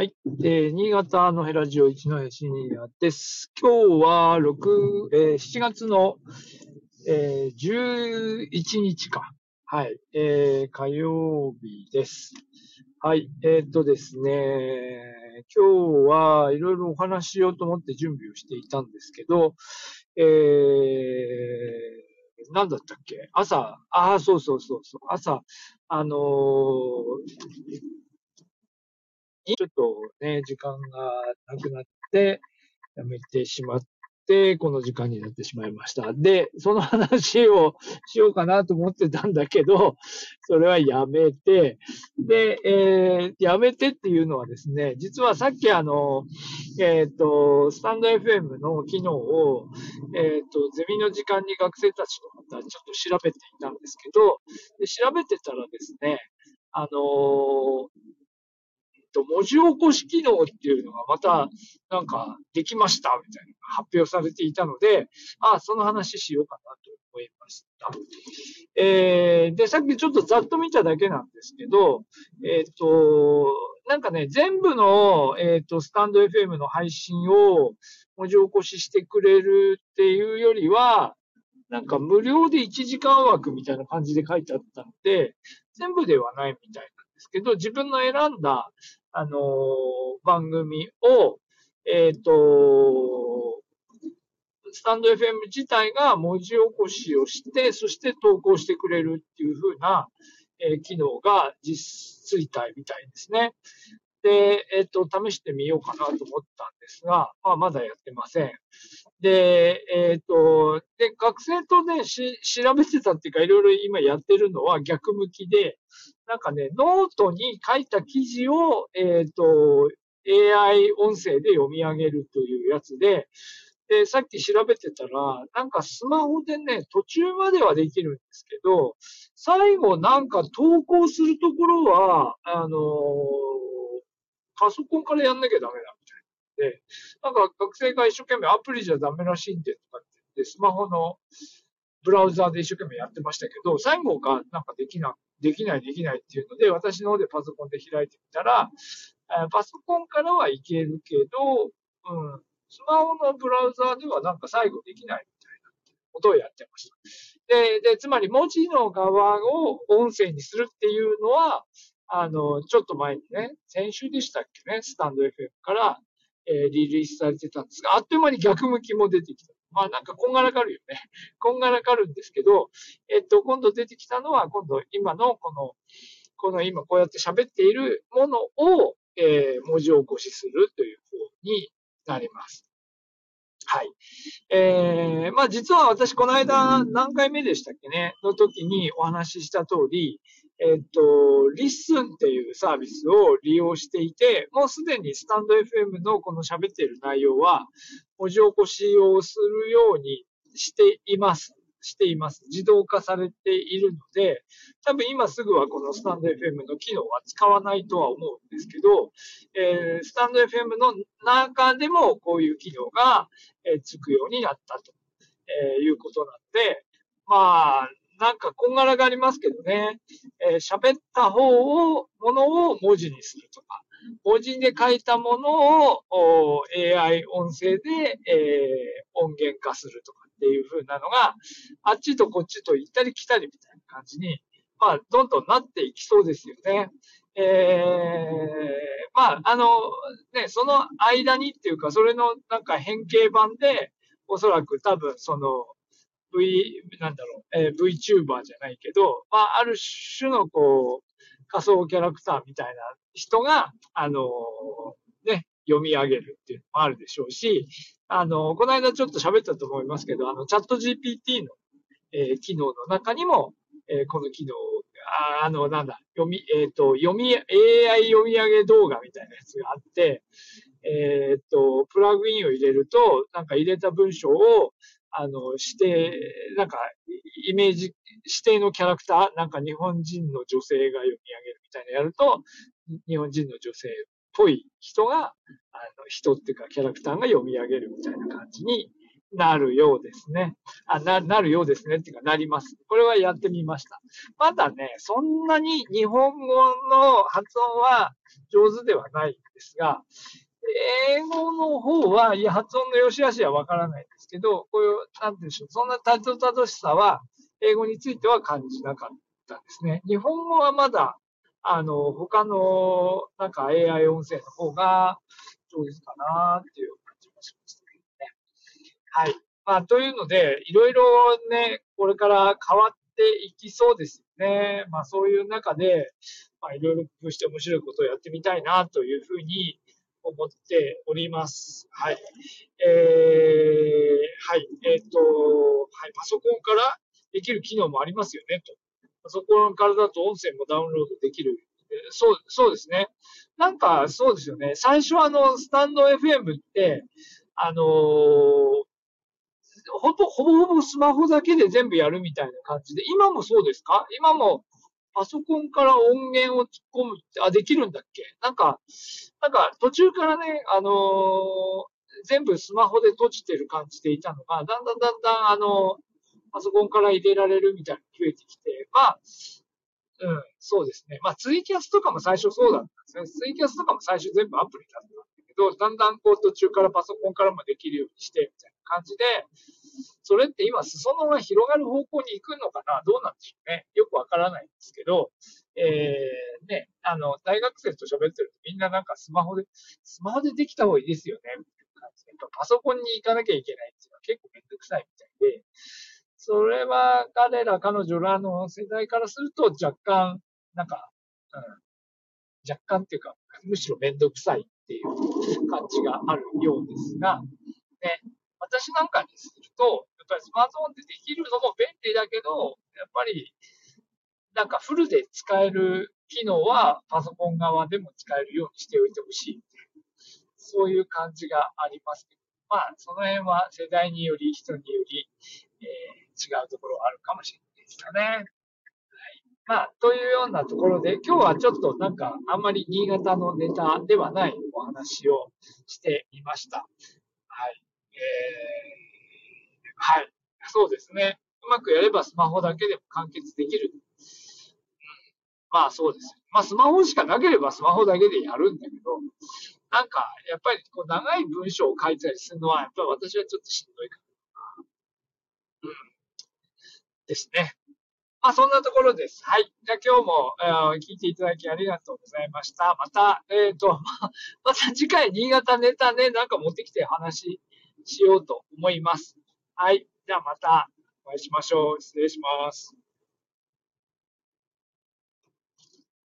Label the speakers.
Speaker 1: はい。えー、新潟のヘラジオ一のシニアです。今日は6、えー、7月の、えー、11日か。はい。えー、火曜日です。はい。えー、っとですね、今日はいろいろお話ししようと思って準備をしていたんですけど、えー、なんだったっけ？朝、ああ、そうそうそうそう、朝、あのーちょっとね、時間がなくなって、やめてしまって、この時間になってしまいました。で、その話をしようかなと思ってたんだけど、それはやめて、で、えー、やめてっていうのはですね、実はさっきあの、えっ、ー、と、スタンド FM の機能を、えっ、ー、と、ゼミの時間に学生たちとまたちょっと調べていたんですけど、で調べてたらですね、あのと、文字起こし機能っていうのがまた、なんか、できましたみたいな発表されていたので、あ、その話しようかなと思いました。えー、で、さっきちょっとざっと見ただけなんですけど、えっ、ー、と、なんかね、全部の、えっ、ー、と、スタンド FM の配信を文字起こししてくれるっていうよりは、なんか無料で1時間枠みたいな感じで書いてあったので、全部ではないみたいなんですけど、自分の選んだあのー、番組を、えっ、ー、と、スタンド FM 自体が文字起こしをして、そして投稿してくれるっていう風な、えー、機能が実ついたみたいですね。で、えっ、と、試してみようかなと思ったんですが、まあ、まだやってません。で、えっ、と、で、学生とね、し、調べてたっていうか、いろいろ今やってるのは逆向きで、なんかね、ノートに書いた記事を、えっ、と、AI 音声で読み上げるというやつで、で、さっき調べてたら、なんかスマホでね、途中まではできるんですけど、最後なんか投稿するところは、あのー、パソコンからやんなきゃダメだみたいな。で、なんか学生が一生懸命アプリじゃダメらしいんでとかって言って、スマホのブラウザーで一生懸命やってましたけど、最後がなんかできな、できない、できないっていうので、私の方でパソコンで開いてみたら、パソコンからはいけるけど、うん、スマホのブラウザーではなんか最後できないみたいなことをやってました。で、で、つまり文字の側を音声にするっていうのは、あの、ちょっと前にね、先週でしたっけね、スタンド FM から、えー、リリースされてたんですが、あっという間に逆向きも出てきた。まあなんかこんがらがるよね。こんがらがるんですけど、えっと、今度出てきたのは、今度今のこの、この今こうやって喋っているものを、えー、文字起こしするという方になります。はい。えー、まあ実は私この間何回目でしたっけね、の時にお話しした通り、えっと、 LISTEN っていうサービスを利用していて、もうすでにスタンド FM のこの喋っている内容は、文字起こしをするようにしています。しています。自動化されているので、多分今すぐはこのスタンド FM の機能は使わないとは思うんですけど、えー、スタンド FM の中でもこういう機能が、えー、つくようになったと、えー、いうことなんで、まあ、なんかこんがらがありますけどね、えー、喋った方を、ものを文字にするとか、文字で書いたものを AI 音声で、えー、音源化するとかっていう風なのが、あっちとこっちと行ったり来たりみたいな感じに、まあ、どんどんなっていきそうですよね。えー、まあ、あの、ね、その間にっていうか、それのなんか変形版で、おそらく多分その、V、なんだろう、えー、VTuber じゃないけど、まあ、ある種のこう、仮想キャラクターみたいな人が、あのー、ね、読み上げるっていうのもあるでしょうし、あのー、この間ちょっと喋ったと思いますけど、あの、チャット GPT の、えー、機能の中にも、えこの機能ああの、なんだ、読み、えっ、と、読み、AI 読み上げ動画みたいなやつがあって、えっ、と、プラグインを入れると、なんか入れた文章を、あの、指定、なんか、イメージ、指定のキャラクター、なんか日本人の女性が読み上げるみたいなやると、日本人の女性っぽい人が、あの、人っていうかキャラクターが読み上げるみたいな感じになるようですね。あ、な、なるようですね。っていうか、なります。これはやってみました。まだね、そんなに日本語の発音は上手ではないんですが、英語の方は、いや、発音の良し悪しはわからないですけど、こういう、なんていうんでしょう、そんなたどたどしさは、英語については感じなかったんですね。日本語はまだ、あの、他の、なんか AI 音声の方が上手かなっていう感じがしましたけどね。はい。まあ、というので、いろいろね、これから変わっていきそうですよね。まあ、そういう中で、まあ、いろいろ工夫して面白いことをやってみたいなというふうに思っております。はい。えー、はい。えっ、ー、と、はい。パソコンからできる機能もありますよね、と。パソコンからだと音声もダウンロードできる。そう、そうですね。なんか、そうですよね。最初あの、スタンド FM って、あのー、ほぼ、ほぼほぼスマホだけで全部やるみたいな感じで、今もそうですか？今もパソコンから音源を突っ込むって、あ、できるんだっけ？なんか、なんか途中からね、あのー、全部スマホで閉じてる感じでいたのが、だんだんだんだん、あのー、パソコンから入れられるみたいなの増えてきて、まあ、うん、そうですね。まあ、ツイキャスとかも最初そうだったんですね。ツイキャスとかも最初全部アプリだったんだけど、だんだんこう途中からパソコンからもできるようにして、みたいな感じで、それって今、裾野が広がる方向に行くのかな？どうなんでしょうね？よくわからないんですけど、えー、ね、あの、大学生と喋ってるとみんななんかスマホで、スマホでできた方がいいですよね、みたいな感じで。パソコンに行かなきゃいけないっていうのは結構めんどくさいみたいで、それは彼ら、彼女らの世代からすると若干、なんか、うん、若干っていうか、むしろめんどくさいっていう感じがあるようですが、ね、私なんかにすると、やっぱりスマートフォンでできるのも便利だけど、やっぱり、なんかフルで使える機能はパソコン側でも使えるようにしておいてほしい。そういう感じがありますけど、まあ、その辺は世代により、人により、えー、違うところはあるかもしれないですかね。はい。まあ、というようなところで、今日はちょっとなんか、あんまり新潟のネタではないお話をしてみました。はい。えー、はい。そうですね。うまくやればスマホだけでも完結できる。うん、まあそうです。まあスマホしかなければスマホだけでやるんだけど、なんか、やっぱりこう長い文章を書いたりするのは、やっぱり私はちょっとしんどいかな。うん。ですね。まあそんなところです。はい。じゃあ今日も、えー、聞いていただきありがとうございました。また、えっ、ー、と、また次回新潟ネタね、なんか持ってきて話しようと思います。はい。じゃあまたお会いしましょう。失礼します。